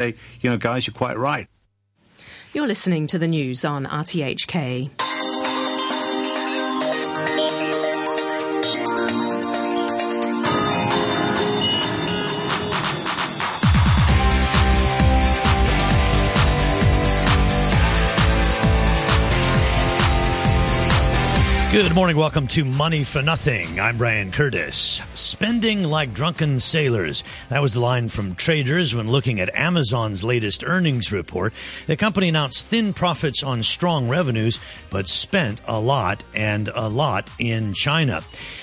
say, you know, guys, you're quite right. You're listening to the news on RTHK. Good morning. Welcome to Money for Nothing. I'm Brian Curtis. Spending like drunken sailors. That was the line from traders when looking at Amazon's latest earnings report. The company announced thin profits on strong revenues, but spent a lot and a lot in China.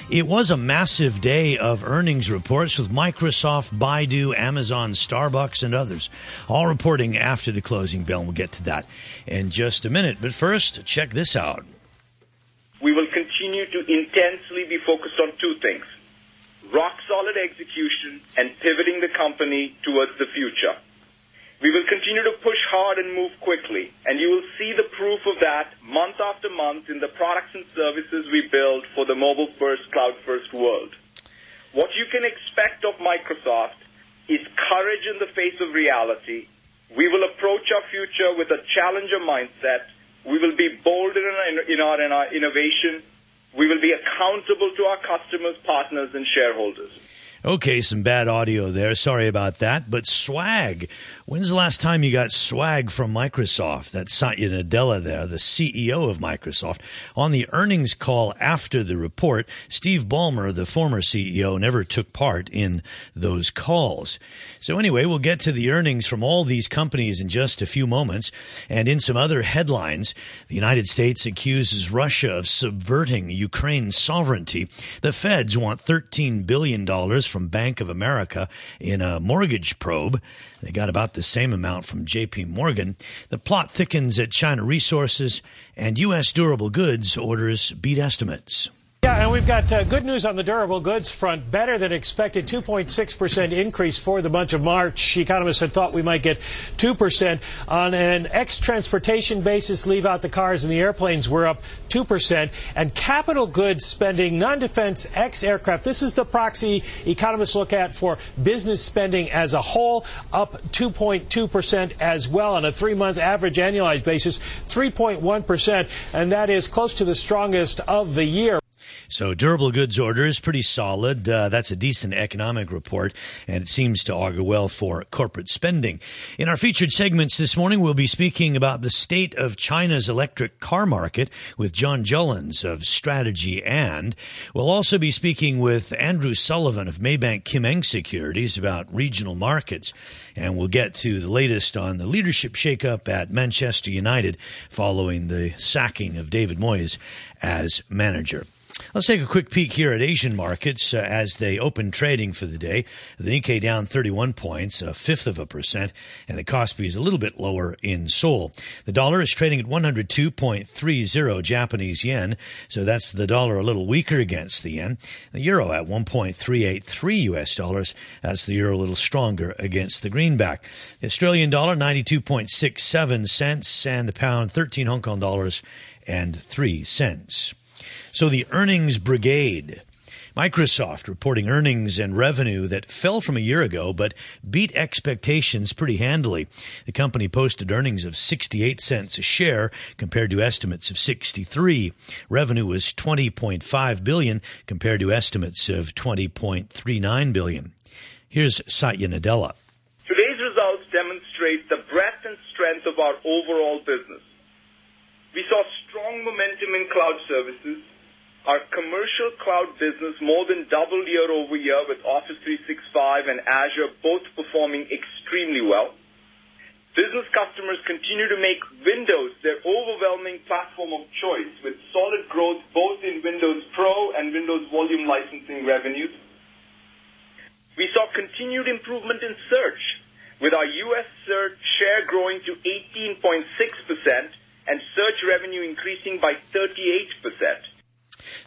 It was a massive day of earnings reports with Microsoft, Baidu, Amazon, Starbucks, and others all reporting after the closing bell. We'll get to that in just a minute. But first, check this out we will continue to intensely be focused on two things rock solid execution and pivoting the company towards the future. We will continue to push hard and move quickly, and you will see the proof of that month after month in the products and services we build for the mobile first, cloud first world. What you can expect of Microsoft is courage in the face of reality. We will approach our future with a challenger mindset we will be bolder in our, in our, in our innovation. We will be accountable to our customers, partners, and shareholders. Okay, some bad audio there. Sorry about that. But swag. When's the last time you got swag from Microsoft? That's Satya Nadella there, the CEO of Microsoft. On the earnings call after the report, Steve Ballmer, the former CEO, never took part in those calls. So anyway, we'll get to the earnings from all these companies in just a few moments. And in some other headlines, the United States accuses Russia of subverting Ukraine's sovereignty. The feds want $13 billion from Bank of America in a mortgage probe. They got about the same amount from JP Morgan. The plot thickens at China Resources, and U.S. durable goods orders beat estimates. Yeah, and we've got uh, good news on the durable goods front. Better than expected, 2.6% increase for the month of March. Economists had thought we might get 2%. On an ex-transportation basis, leave out the cars and the airplanes, we're up 2%. And capital goods spending, non-defense ex-aircraft, this is the proxy economists look at for business spending as a whole, up 2.2% as well on a three-month average annualized basis, 3.1%. And that is close to the strongest of the year. So durable goods order is pretty solid. Uh, that's a decent economic report, and it seems to augur well for corporate spending. In our featured segments this morning, we'll be speaking about the state of China's electric car market with John Jullens of Strategy and we'll also be speaking with Andrew Sullivan of Maybank Kim Eng Securities about regional markets. And we'll get to the latest on the leadership shakeup at Manchester United following the sacking of David Moyes as manager. Let's take a quick peek here at Asian markets uh, as they open trading for the day. The Nikkei down 31 points, a fifth of a percent, and the Kospi is a little bit lower in Seoul. The dollar is trading at 102.30 Japanese yen, so that's the dollar a little weaker against the yen. The euro at 1.383 US dollars, that's the euro a little stronger against the greenback. The Australian dollar 92.67 cents, and the pound 13 Hong Kong dollars and 3 cents. So the earnings brigade. Microsoft reporting earnings and revenue that fell from a year ago but beat expectations pretty handily. The company posted earnings of 68 cents a share compared to estimates of 63. Revenue was 20.5 billion compared to estimates of 20.39 billion. Here's Satya Nadella. Today's results demonstrate the breadth and strength of our overall business. We saw strong momentum in cloud services our commercial cloud business more than doubled year-over-year with Office 365 and Azure both performing extremely well. Business customers continue to make Windows their overwhelming platform of choice with solid growth both in Windows Pro and Windows Volume licensing revenues. We saw continued improvement in search, with our U.S. search share growing to 18.6% and search revenue increasing by 38%.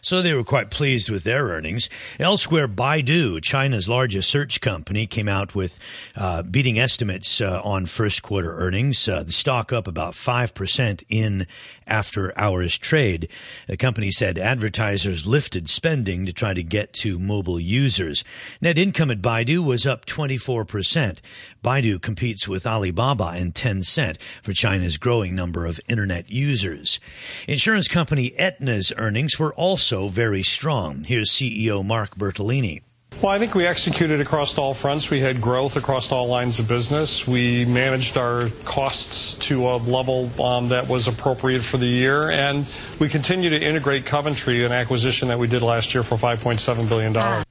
So they were quite pleased with their earnings. Elsewhere, Baidu, China's largest search company, came out with uh, beating estimates uh, on first quarter earnings. Uh, the stock up about 5% in after hours trade. The company said advertisers lifted spending to try to get to mobile users. Net income at Baidu was up 24%. Baidu competes with Alibaba and Tencent for China's growing number of internet users. Insurance company Aetna's earnings were also very strong. Here's CEO Mark Bertolini. Well, I think we executed across all fronts. We had growth across all lines of business. We managed our costs to a level um, that was appropriate for the year, and we continue to integrate Coventry, an acquisition that we did last year for $5.7 billion.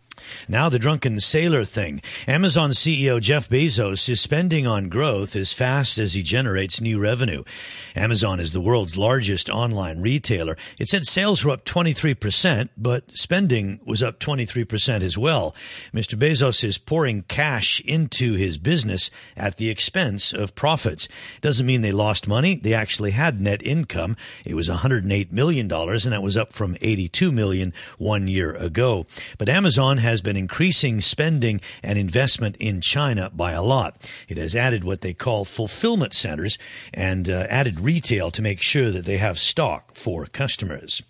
Now the drunken sailor thing. Amazon CEO Jeff Bezos is spending on growth as fast as he generates new revenue. Amazon is the world's largest online retailer. It said sales were up 23%, but spending was up 23% as well. Mr. Bezos is pouring cash into his business at the expense of profits. Doesn't mean they lost money. They actually had net income. It was $108 million, and that was up from 82 million one year ago. But Amazon has been increasing spending and investment in China by a lot. It has added what they call fulfillment centers and uh, added retail to make sure that they have stock for customers.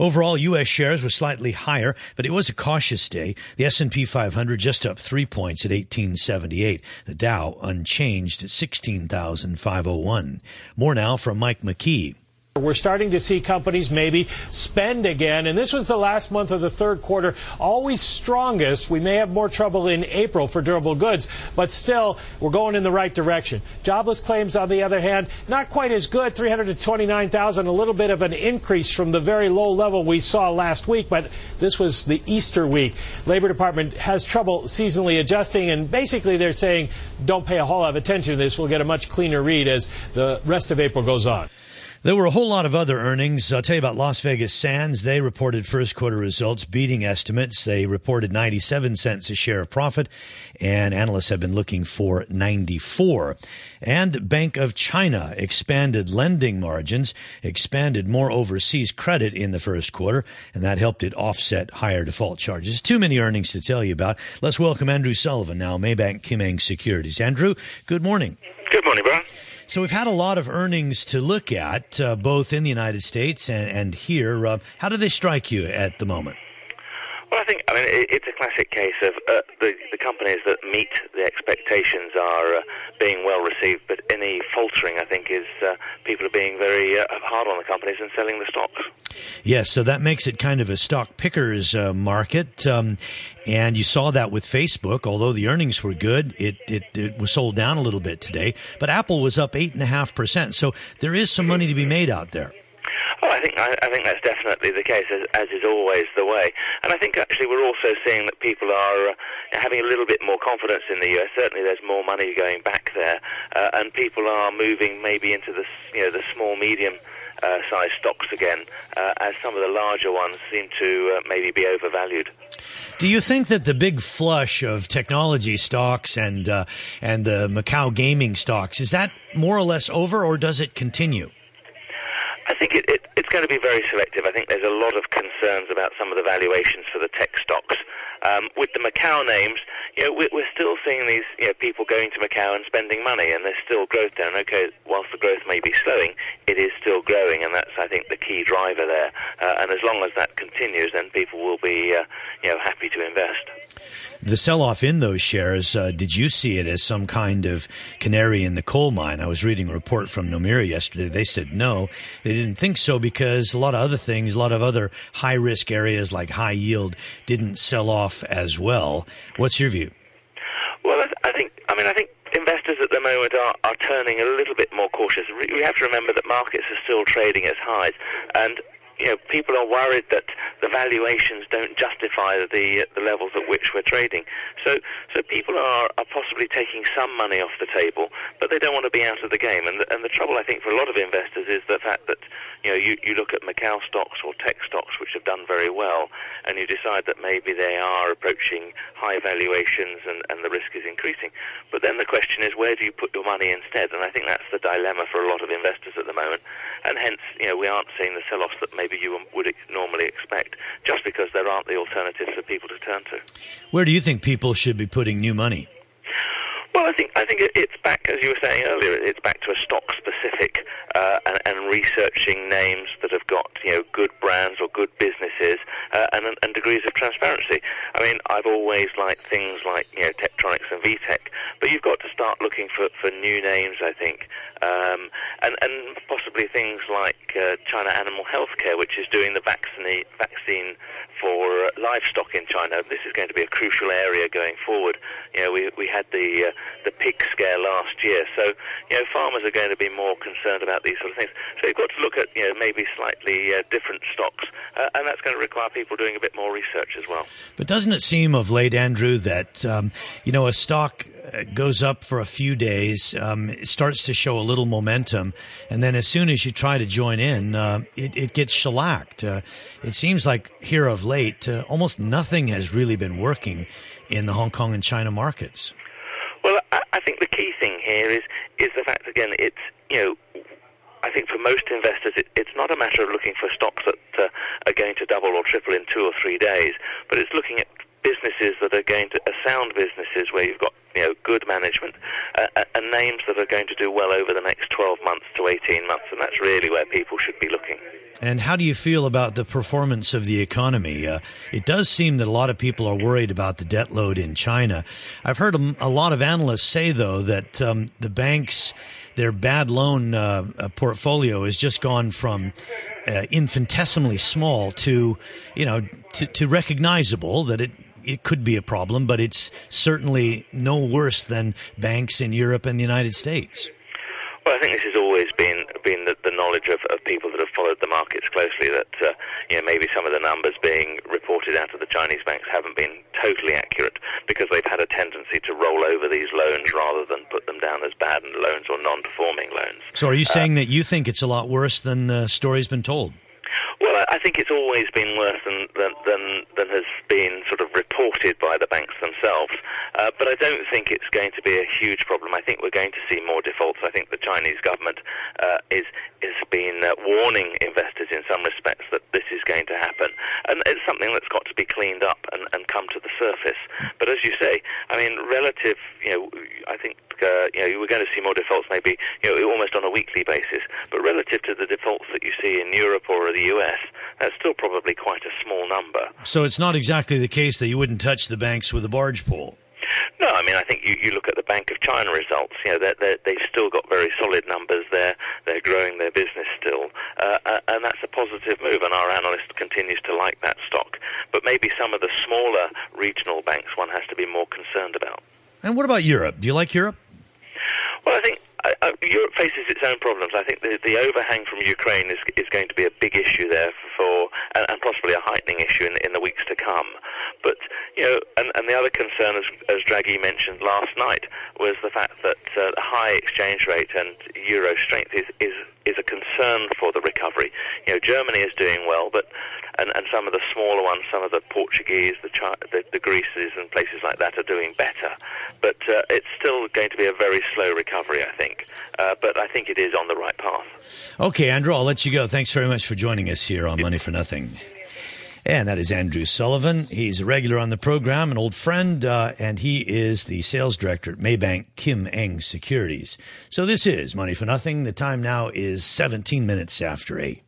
Overall, U.S. shares were slightly higher, but it was a cautious day. The S&P 500 just up three points at 1878. The Dow unchanged at 16,501. More now from Mike McKee. We're starting to see companies maybe spend again, and this was the last month of the third quarter, always strongest. We may have more trouble in April for durable goods, but still, we're going in the right direction. Jobless claims, on the other hand, not quite as good 329,000, a little bit of an increase from the very low level we saw last week, but this was the Easter week. Labor Department has trouble seasonally adjusting, and basically they're saying don't pay a whole lot of attention to this. We'll get a much cleaner read as the rest of April goes on. There were a whole lot of other earnings. I'll tell you about Las Vegas Sands. They reported first quarter results beating estimates. They reported 97 cents a share of profit, and analysts have been looking for 94. And Bank of China expanded lending margins, expanded more overseas credit in the first quarter, and that helped it offset higher default charges. Too many earnings to tell you about. Let's welcome Andrew Sullivan now, Maybank Kim Eng Securities. Andrew, good morning. Good morning, Brian. So we've had a lot of earnings to look at, uh, both in the United States and, and here. Uh, how do they strike you at the moment? Well, I think I mean it's a classic case of uh, the the companies that meet the expectations are uh, being well received, but any faltering, I think, is uh, people are being very uh, hard on the companies and selling the stocks. Yes, so that makes it kind of a stock pickers uh, market, um, and you saw that with Facebook. Although the earnings were good, it, it it was sold down a little bit today, but Apple was up eight and a half percent. So there is some money to be made out there. Oh, I think I, I, think that's definitely the case, as, as, is always the way. And I think actually we're also seeing that people are uh, having a little bit more confidence in the US. Certainly, there's more money going back there, uh, and people are moving maybe into the you know the small medium. Uh, size stocks again, uh, as some of the larger ones seem to uh, maybe be overvalued. Do you think that the big flush of technology stocks and uh, and the Macau gaming stocks is that more or less over, or does it continue? I think it, it, it's going to be very selective. I think there's a lot of concerns about some of the valuations for the tech stocks. Um, with the Macau names, you know, we're, we're still seeing these you know, people going to Macau and spending money, and there's still growth there. And okay, whilst the growth may be slowing, it is still growing, and that's I think the key driver there. Uh, and as long as that continues, then people will be uh, you know happy to invest. The sell-off in those shares, uh, did you see it as some kind of canary in the coal mine? I was reading a report from Nomura yesterday. They said no, they didn't think so because a lot of other things, a lot of other high-risk areas like high yield didn't sell off as well. What's your view? Well, I think, I mean, I think investors at the moment are, are turning a little bit more cautious. We have to remember that markets are still trading as highs, and you know, people are worried that the valuations don't justify the the levels at which we're trading. So, so people are, are possibly taking some money off the table, but they don't want to be out of the game. And and the trouble, I think, for a lot of investors is the fact that you know, you, you look at Macau stocks or tech stocks which have done very well, and you decide that maybe they are approaching high valuations and, and the risk is increasing. But then the question is, where do you put your money instead? And I think that's the dilemma for a lot of investors at the moment, and hence, you know, we aren't seeing the sell-offs that maybe you would normally expect, just because there aren't the alternatives for people to turn to. Where do you think people should be putting new money? Well, I think I think it's back, as you were saying earlier, it's back to a stock specific uh, and, and, researching names that have got you know good brands or good businesses uh, and, and, degrees of transparency. I mean, I've always liked things like you know Techtronic and VTech, but you've got to start looking for, for new names. I think, um, and and possibly things like uh, China Animal Healthcare, which is doing the vaccine vaccine for uh, livestock in China. This is going to be a crucial area going forward. You know, we we had the uh, the pig scare last year. So, you know, farmers are going to be more concerned about these sort of things. So you've got to look at, you know, maybe slightly uh, different stocks, uh, and that's going to require people doing a bit more research as well. But doesn't it seem of late, Andrew, that, um, you know, a stock goes up for a few days, um, it starts to show a little momentum, and then as soon as you try to join in, uh, it, it, gets shellacked. Uh, it seems like here of late, uh, almost nothing has really been working in the Hong Kong and China markets. Well, I, I think the key thing here is is the fact again it's you know I think for most investors, it, it's not a matter of looking for stocks that uh, are going to double or triple in two or three days, but it's looking at businesses that are going to uh, sound businesses where you've got you know good management uh, uh and names that are going to do well over the next 12 months to 18 months, and that's really where people should be looking. And how do you feel about the performance of the economy? Uh, it does seem that a lot of people are worried about the debt load in China. I've heard a, a lot of analysts say, though, that um, the banks, their bad loan uh, uh, portfolio has just gone from uh, infinitesimally small to, you know, to, to recognizable that it it could be a problem, but it's certainly no worse than banks in Europe and the United States. Well, I think this has always been been the, the knowledge of, of, people that have followed the markets closely that uh, you know maybe some of the numbers being reported out of the Chinese banks haven't been totally accurate because they've had a tendency to roll over these loans rather than put them down as bad loans or non-performing loans. So, are you uh, saying that you think it's a lot worse than the story's been told? Well, I think it's always been worse than than than, than has been sort of reported by the banks themselves. Uh, but I don't think it's going to be a huge problem. I think we're going to see more defaults. I think the Chinese government uh, is has been uh, warning investors in some respects that this is going to happen, and it's something that's got to be cleaned up and, and come to the surface. But as you say, I mean, relative, you know, I think uh, you know, we're going to see more defaults maybe, you know, almost on a weekly basis. But relative to the defaults that you see in Europe or the US, that's still probably quite a small number. So it's not exactly the case that you wouldn't touch the banks with a barge pole. No, I mean I think you, you look at the Bank of China results. You know they're, they're, they've still got very solid numbers there. They're growing their business still, uh, uh, and that's a positive move. And our analyst continues to like that stock. But maybe some of the smaller regional banks one has to be more concerned about. And what about Europe? Do you like Europe? Well, I think uh, uh, Europe faces its own problems. I think the, the overhang from Ukraine is, is going to be a big issue there for, and, and possibly a heightening issue in, in the weeks to come. But you know, and, and the other concern, as, as Draghi mentioned last night, was the fact that uh, the high exchange rate and euro strength is, is is a concern for the recovery. You know, Germany is doing well, but and, and some of the smaller ones, some of the Portuguese, the, the, the Greeces and places like that are doing better. But uh, it's still going to be a very slow recovery, I think. Uh, but I think it is on the right path. Okay, Andrew, I'll let you go. Thanks very much for joining us here on Money for Nothing. And that is Andrew Sullivan. He's a regular on the program, an old friend, uh, and he is the sales director at Maybank Kim Eng Securities. So this is Money for Nothing. The time now is 17 minutes after 8.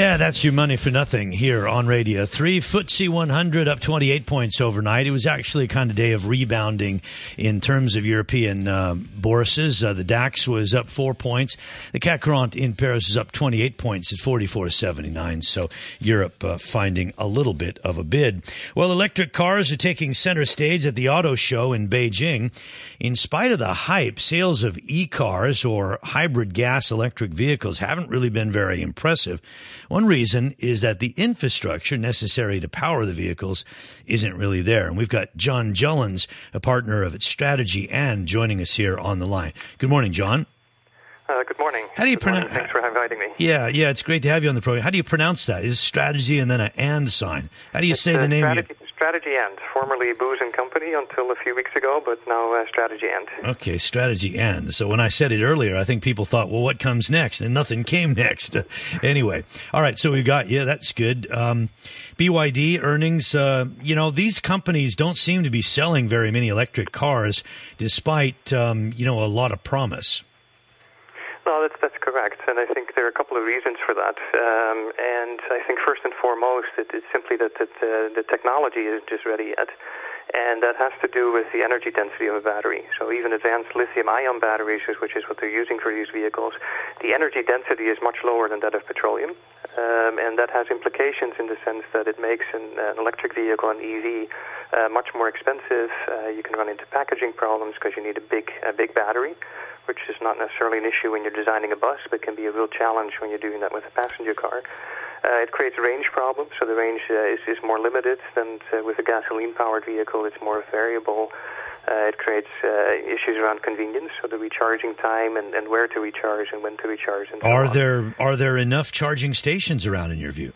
Yeah, that's your money for nothing here on Radio 3. FTSE 100 up 28 points overnight. It was actually kind of day of rebounding in terms of European uh, bourses. Uh, the DAX was up four points. The CAC 40 in Paris is up 28 points at 44.79. So Europe uh, finding a little bit of a bid. Well, electric cars are taking center stage at the auto show in Beijing. In spite of the hype, sales of e-cars or hybrid gas electric vehicles haven't really been very impressive. One reason is that the infrastructure necessary to power the vehicles isn't really there. And we've got John Jullens, a partner of its Strategy and joining us here on the line. Good morning, John. Uh, good morning. How do you pronounce? Thanks for inviting me. Yeah, yeah, it's great to have you on the program. How do you pronounce that? Is strategy and then an and sign? How do you it's say the name? Strategy, strategy End, formerly Booz and Company until a few weeks ago, but now uh, Strategy End. Okay, strategy End. So when I said it earlier, I think people thought, well, what comes next? And nothing came next. anyway, all right. So we got yeah, that's good. Um, BYD earnings. Uh, you know, these companies don't seem to be selling very many electric cars, despite um, you know a lot of promise. No, that's that's correct, and I think there are a couple of reasons for that. Um, and I think first and foremost, it, it's simply that, that uh, the technology isn't just ready yet, and that has to do with the energy density of a battery. So even advanced lithium-ion batteries, which is what they're using for these vehicles, the energy density is much lower than that of petroleum, um, and that has implications in the sense that it makes an, an electric vehicle, an EV, uh, much more expensive. Uh, you can run into packaging problems because you need a big, a big battery which is not necessarily an issue when you're designing a bus, but can be a real challenge when you're doing that with a passenger car. Uh, it creates range problems, so the range uh, is, is more limited than uh, with a gasoline-powered vehicle. It's more variable. Uh, it creates uh, issues around convenience, so the recharging time and, and where to recharge and when to recharge. And so are on. there are there enough charging stations around in your view?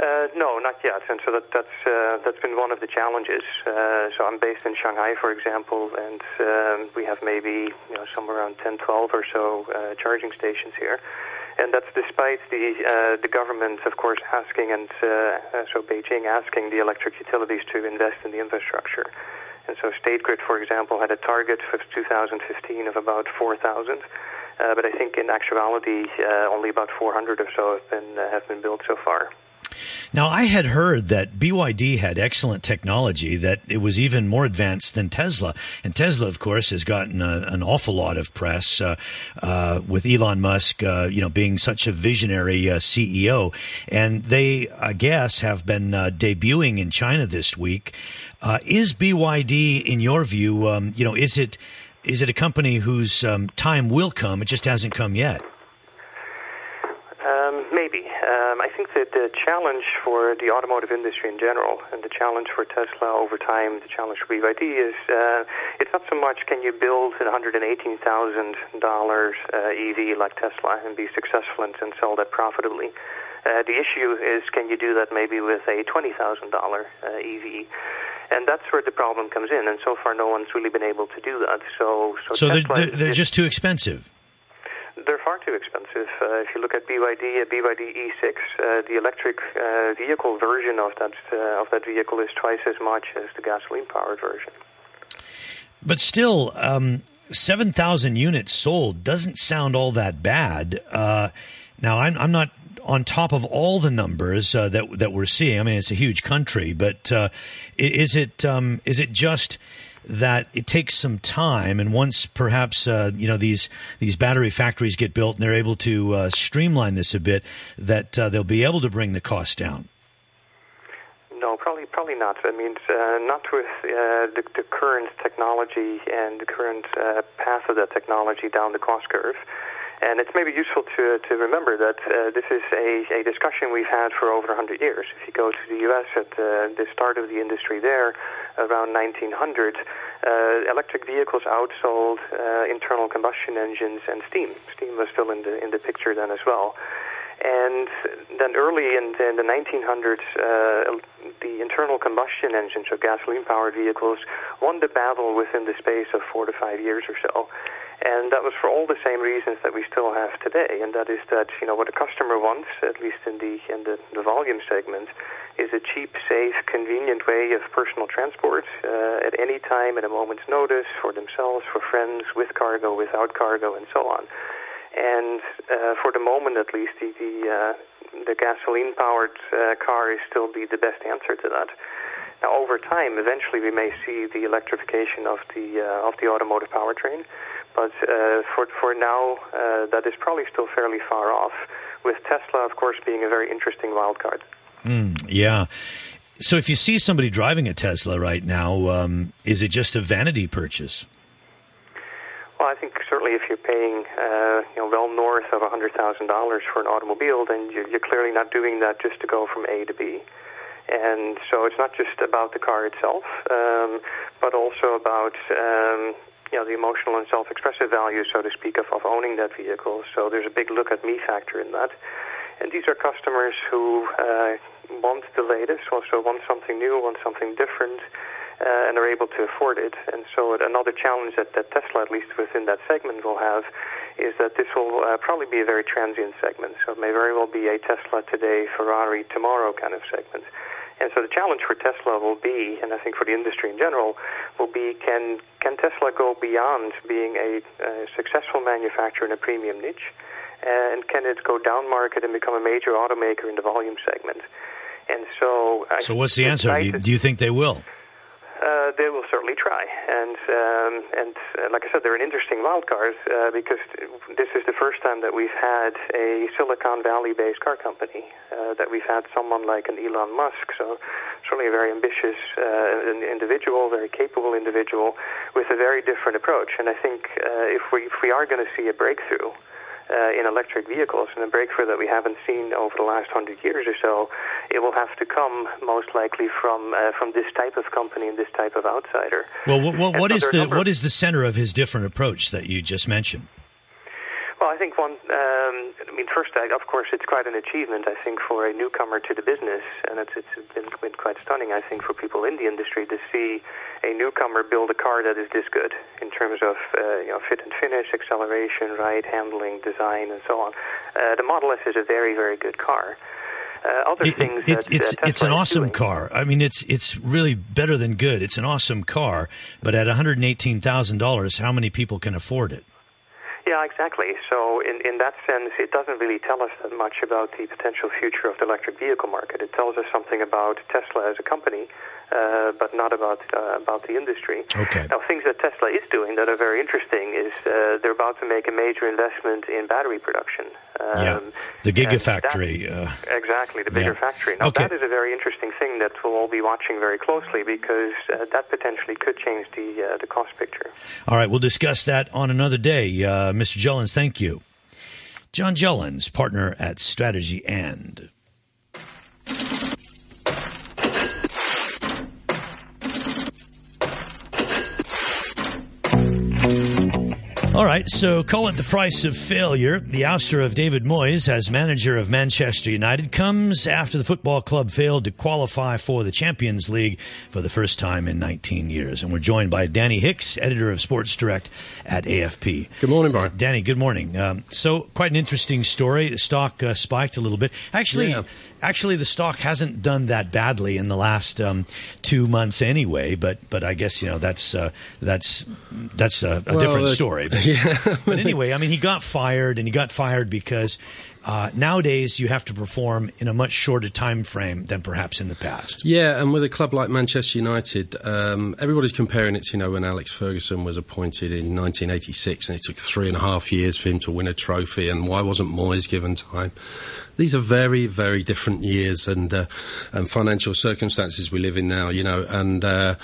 Uh, no, not yet, and so that, that's uh, that's been one of the challenges. Uh, so I'm based in Shanghai, for example, and um, we have maybe you know somewhere around 10, 12 or so uh, charging stations here, and that's despite the uh, the government, of course, asking and uh, so Beijing asking the electric utilities to invest in the infrastructure. And so State Grid, for example, had a target for 2015 of about 4,000. Uh, but I think in actuality, uh, only about 400 or so have been uh, have been built so far. Now, I had heard that BYD had excellent technology, that it was even more advanced than Tesla. And Tesla, of course, has gotten a, an awful lot of press uh, uh, with Elon Musk, uh, you know, being such a visionary uh, CEO. And they, I guess, have been uh, debuting in China this week. Uh, is BYD, in your view, um, you know, is it is it a company whose um, time will come? It just hasn't come yet. Um, maybe. Um, I think that the challenge for the automotive industry in general, and the challenge for Tesla over time, the challenge for BYD is uh, it's not so much can you build a $118,000 uh, EV like Tesla and be successful and, and sell that profitably. Uh, the issue is can you do that maybe with a $20,000 uh, EV? And that's where the problem comes in. And so far, no one's really been able to do that. So, so, So they're, they're, they're just too expensive. Too expensive. Uh, if you look at BYD, a BYD E6, uh, the electric uh, vehicle version of that uh, of that vehicle is twice as much as the gasoline-powered version. But still, um, 7,000 units sold doesn't sound all that bad. Uh, now, I'm, I'm not on top of all the numbers uh, that that we're seeing. I mean, it's a huge country, but uh, is it um, is it just that it takes some time, and once perhaps uh, you know these these battery factories get built and they're able to uh, streamline this a bit, that uh, they'll be able to bring the cost down. No, probably probably not. I mean, uh, not with uh, the, the current technology and the current uh, path of that technology down the cost curve. And it's maybe useful to to remember that uh, this is a, a discussion we've had for over 100 years. If you go to the U.S. at the start of the industry there, around 1900, uh, electric vehicles outsold uh, internal combustion engines and steam. Steam was still in the in the picture then as well. And then early in, in the 1900s, uh, the internal combustion engines, so gasoline-powered vehicles, won the battle within the space of four to five years or so. And that was for all the same reasons that we still have today, and that is that you know what a customer wants, at least in the in the, the volume segment, is a cheap, safe, convenient way of personal transport uh, at any time, at a moment's notice, for themselves, for friends, with cargo, without cargo, and so on. And uh, for the moment, at least, the the, uh, the gasoline-powered uh, car is still the, the best answer to that. Now, over time, eventually, we may see the electrification of the uh, of the automotive powertrain, but uh, for for now, uh, that is probably still fairly far off. With Tesla, of course, being a very interesting wild card. Mm, yeah. So, if you see somebody driving a Tesla right now, um, is it just a vanity purchase? Well, I think certainly if you're paying, uh, you know, well north of $100,000 for an automobile, then you're, you're clearly not doing that just to go from A to B. And so it's not just about the car itself, um, but also about um, you know the emotional and self-expressive value, so to speak, of, of owning that vehicle. So there's a big look at me factor in that. And these are customers who uh, want the latest, also want something new, want something different uh, and are able to afford it. And so another challenge that, that Tesla, at least within that segment, will have is that this will uh, probably be a very transient segment. So it may very well be a Tesla today, Ferrari tomorrow kind of segment. And so the challenge for Tesla will be, and I think for the industry in general, will be can can Tesla go beyond being a, a successful manufacturer in a premium niche, and can it go down market and become a major automaker in the volume segment? And so, so what's the answer? Do you, do you think they will? Uh, they will certainly try, and um, and uh, like I said, they're an interesting wild card uh, because this is the first time that we've had a Silicon Valley-based car company. Uh, that we've had someone like an Elon Musk, so certainly a very ambitious uh, individual, very capable individual, with a very different approach. And I think uh, if we if we are going to see a breakthrough uh, in electric vehicles and a breakthrough that we haven't seen over the last hundred years or so, it will have to come most likely from uh, from this type of company and this type of outsider. Well, what, what, what so is the what is the center of his different approach that you just mentioned? Well, I think one. Um, I mean, first, of course, it's quite an achievement. I think for a newcomer to the business, and it's it's been, been quite stunning. I think for people in the industry to see a newcomer build a car that is this good in terms of uh, you know fit and finish, acceleration, ride handling, design, and so on. Uh, the Model S is a very very good car. Uh, other it, things it, that, it's uh, it's an awesome doing. car. I mean, it's it's really better than good. It's an awesome car, but at one hundred eighteen thousand dollars, how many people can afford it? Yeah, exactly. So, in, in that sense, it doesn't really tell us that much about the potential future of the electric vehicle market. It tells us something about Tesla as a company, uh, but not about uh, about the industry. Okay. Now, things that Tesla is doing that are very interesting is uh, they're about to make a major investment in battery production. Um, yeah, the Gigafactory. That, uh, exactly, the bigger yeah. factory. Now, okay. that is a very interesting thing that we'll all be watching very closely because uh, that potentially could change the uh, the cost picture. All right, we'll discuss that on another day. Mr. Jullens, thank you. John Jullens, partner at Strategy and. All right, so call it the price of failure. The ouster of David Moyes as manager of Manchester United comes after the football club failed to qualify for the Champions League for the first time in 19 years. And we're joined by Danny Hicks, editor of Sports Direct at AFP. Good morning, Brian. Danny, good morning. Um, so, quite an interesting story. The stock uh, spiked a little bit. Actually, yeah. actually, the stock hasn't done that badly in the last um, two months anyway. But, but I guess you know that's uh, that's that's a, a well, different uh, story. But, yeah. but anyway, I mean, he got fired, and he got fired because uh, nowadays you have to perform in a much shorter time frame than perhaps in the past. Yeah, and with a club like Manchester United, um, everybody's comparing it to you know when Alex Ferguson was appointed in 1986, and it took three and a half years for him to win a trophy, and why wasn't Moyes given time? These are very, very different years and uh, and financial circumstances we live in now, you know, and. Uh,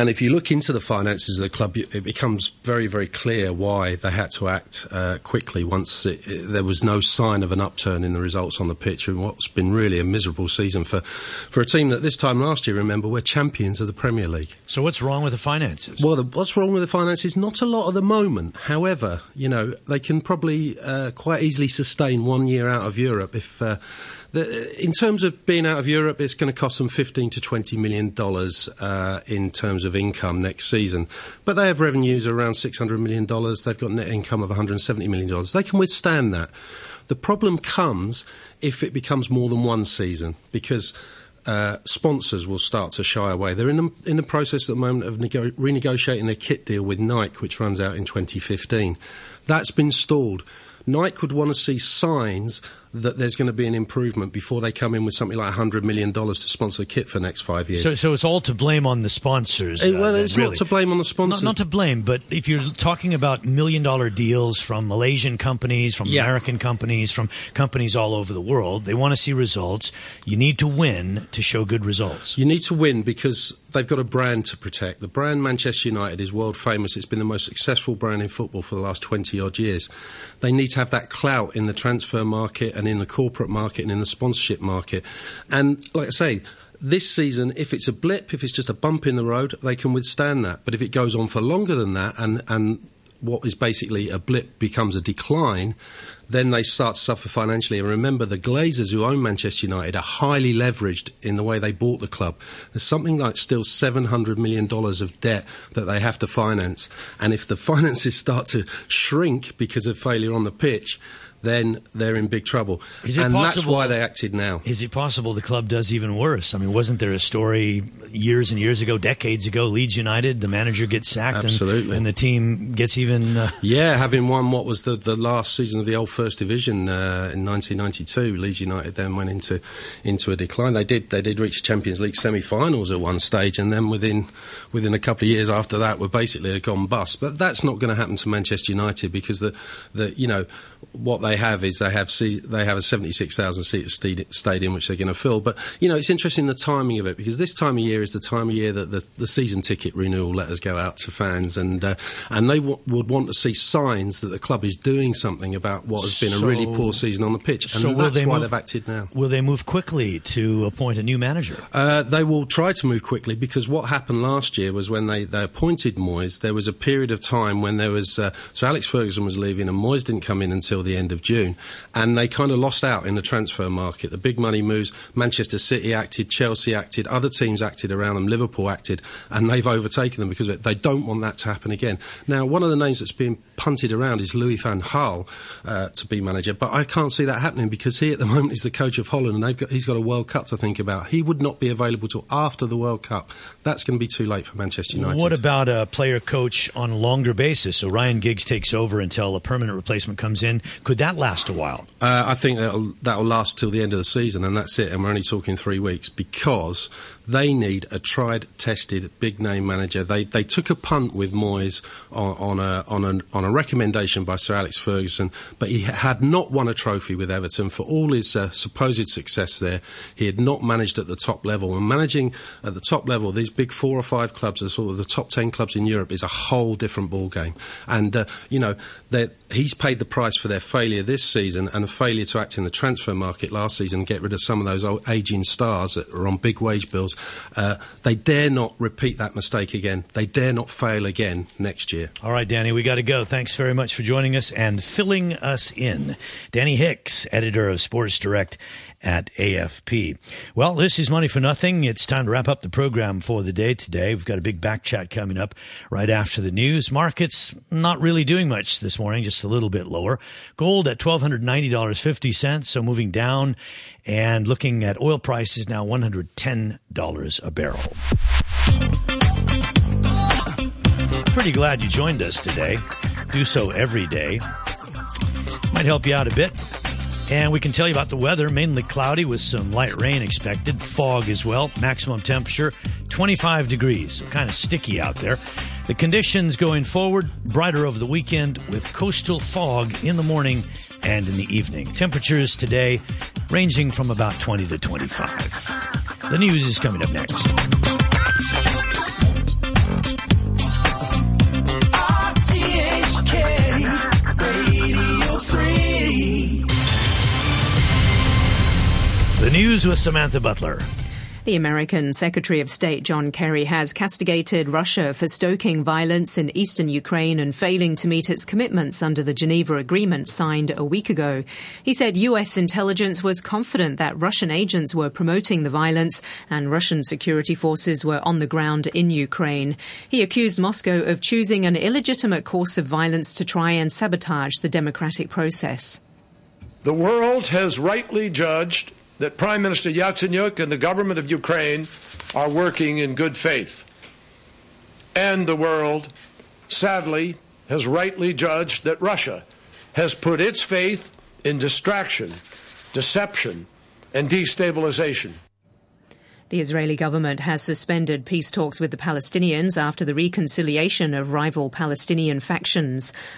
and if you look into the finances of the club, it becomes very, very clear why they had to act uh, quickly once it, it, there was no sign of an upturn in the results on the pitch and what's been really a miserable season for, for a team that this time last year, remember, were champions of the Premier League. So what's wrong with the finances? Well, the, what's wrong with the finances? Not a lot at the moment. However, you know, they can probably uh, quite easily sustain one year out of Europe if uh, the, in terms of being out of Europe, it's going to cost them 15 to 20 million dollars uh, in terms of income next season. But they have revenues around 600 million dollars. They've got net income of 170 million dollars. They can withstand that. The problem comes if it becomes more than one season because. Uh, sponsors will start to shy away. They're in the, in the process at the moment of nego- renegotiating their kit deal with Nike, which runs out in 2015. That's been stalled. Nike would want to see signs that there's going to be an improvement before they come in with something like $100 million to sponsor kit for the next five years. So, so it's all to blame on the sponsors. Eh, well, uh, it's really. not to blame on the sponsors. Not, not to blame, but if you're talking about million dollar deals from Malaysian companies, from Yeah. American companies, from companies all over the world, they want to see results. You need to win to show good results. You need to win because they've got a brand to protect. The brand Manchester United is world famous. It's been the most successful brand in football for the last 20 odd years. They need to have that clout in the transfer market and in the corporate market and in the sponsorship market. And like I say, this season, if it's a blip, if it's just a bump in the road, they can withstand that. But if it goes on for longer than that and, and what is basically a blip becomes a decline, then they start to suffer financially. And remember, the Glazers who own Manchester United are highly leveraged in the way they bought the club. There's something like still $700 million of debt that they have to finance. And if the finances start to shrink because of failure on the pitch, then they're in big trouble. And that's why they acted now. Is it possible the club does even worse? I mean, wasn't there a story years and years ago, decades ago, Leeds United, the manager gets sacked and- Absolutely. And, the team gets even. Uh, Yeah, having won what was the, the last season of the old First Division uh, in 1992, Leeds United then went into into a decline. They did they did reach Champions League semi-finals at one stage, and then within within a couple of years after that, were basically a gone bust. But that's not going to happen to Manchester United because the the you know what they have is they have se- they have a 76,000 seat stadium which they're going to fill. But you know it's interesting the timing of it because this time of year is the time of year that the, the season ticket renewal letters go out to fans, and uh, and they w- would want to see signs that the club is doing something about what has been a really poor season on the pitch, and so that's they why move- they've acted now. will they move quickly to appoint a new manager? Uh, they will try to move quickly because what happened last year was when they, they appointed Moyes, there was a period of time when there was. Uh, so Alex Ferguson was leaving and Moyes didn't come in until the end of June. And they kind of lost out in the transfer market. The big money moves, Manchester City acted, Chelsea acted, other teams acted around them, Liverpool acted, and they've overtaken them because they don't want that to happen again. Now, one of the names that's being punted around is Louis van Gaal uh, to be manager, but I can't see that happening because he at the moment is the coach of Holland and they've got, he's got a World Cup to think about. He would not be available till after the World Cup. That's going to be too late for Manchester United. What about a player coach on a longer basis? So Ryan Giggs takes over until a permanent replacement comes in. Could that last a while? Uh, I think that'll, that'll last till the end of the season, and that's it. And we're only talking three weeks because they need a tried, tested, big name manager. They they took a punt with Moyes on, on a on a on a recommendation by Sir Alex Ferguson, but he had not won a trophy with Everton for all his uh, supposed success there. He had not managed at the top level, and managing at the top level, these big four or five clubs, sort of the top ten clubs in Europe, is a whole different ball game. And uh, you know that he's paid the price for their failure this season and a failure to act in the transfer market last season and get rid of some of those old aging stars that are on big wage bills. Uh, they dare not repeat that mistake again. They dare not fail again next year. All right, Danny, we got to go. Thanks very much for joining us and filling us in. Danny Hicks, editor of Sports Direct at AFP. Well, this is Money for Nothing. It's time to wrap up the program for the day today. We've got a big back chat coming up right after the news. Markets not really doing much this morning, just a little bit lower. Gold at $1,290.50, so moving down and looking at oil prices now $110 a barrel. Pretty glad you joined us today. Do so every day. Might help you out a bit. And we can tell you about the weather, mainly cloudy with some light rain expected, fog as well. Maximum temperature 25 degrees, kind of sticky out there. The conditions going forward, brighter over the weekend with coastal fog in the morning and in the evening. Temperatures today ranging from about 20 to 25. The news is coming up next. The news with Samantha Butler. The American Secretary of State John Kerry has castigated Russia for stoking violence in eastern Ukraine and failing to meet its commitments under the Geneva Agreement signed a week ago. He said U.S. intelligence was confident that Russian agents were promoting the violence and Russian security forces were on the ground in Ukraine. He accused Moscow of choosing an illegitimate course of violence to try and sabotage the democratic process. The world has rightly judged that Prime Minister Yatsenyuk and the government of Ukraine are working in good faith. And the world, sadly, has rightly judged that Russia has put its faith in distraction deception, and destabilization. The Israeli government has suspended peace talks with the Palestinians after the reconciliation of rival Palestinian factions.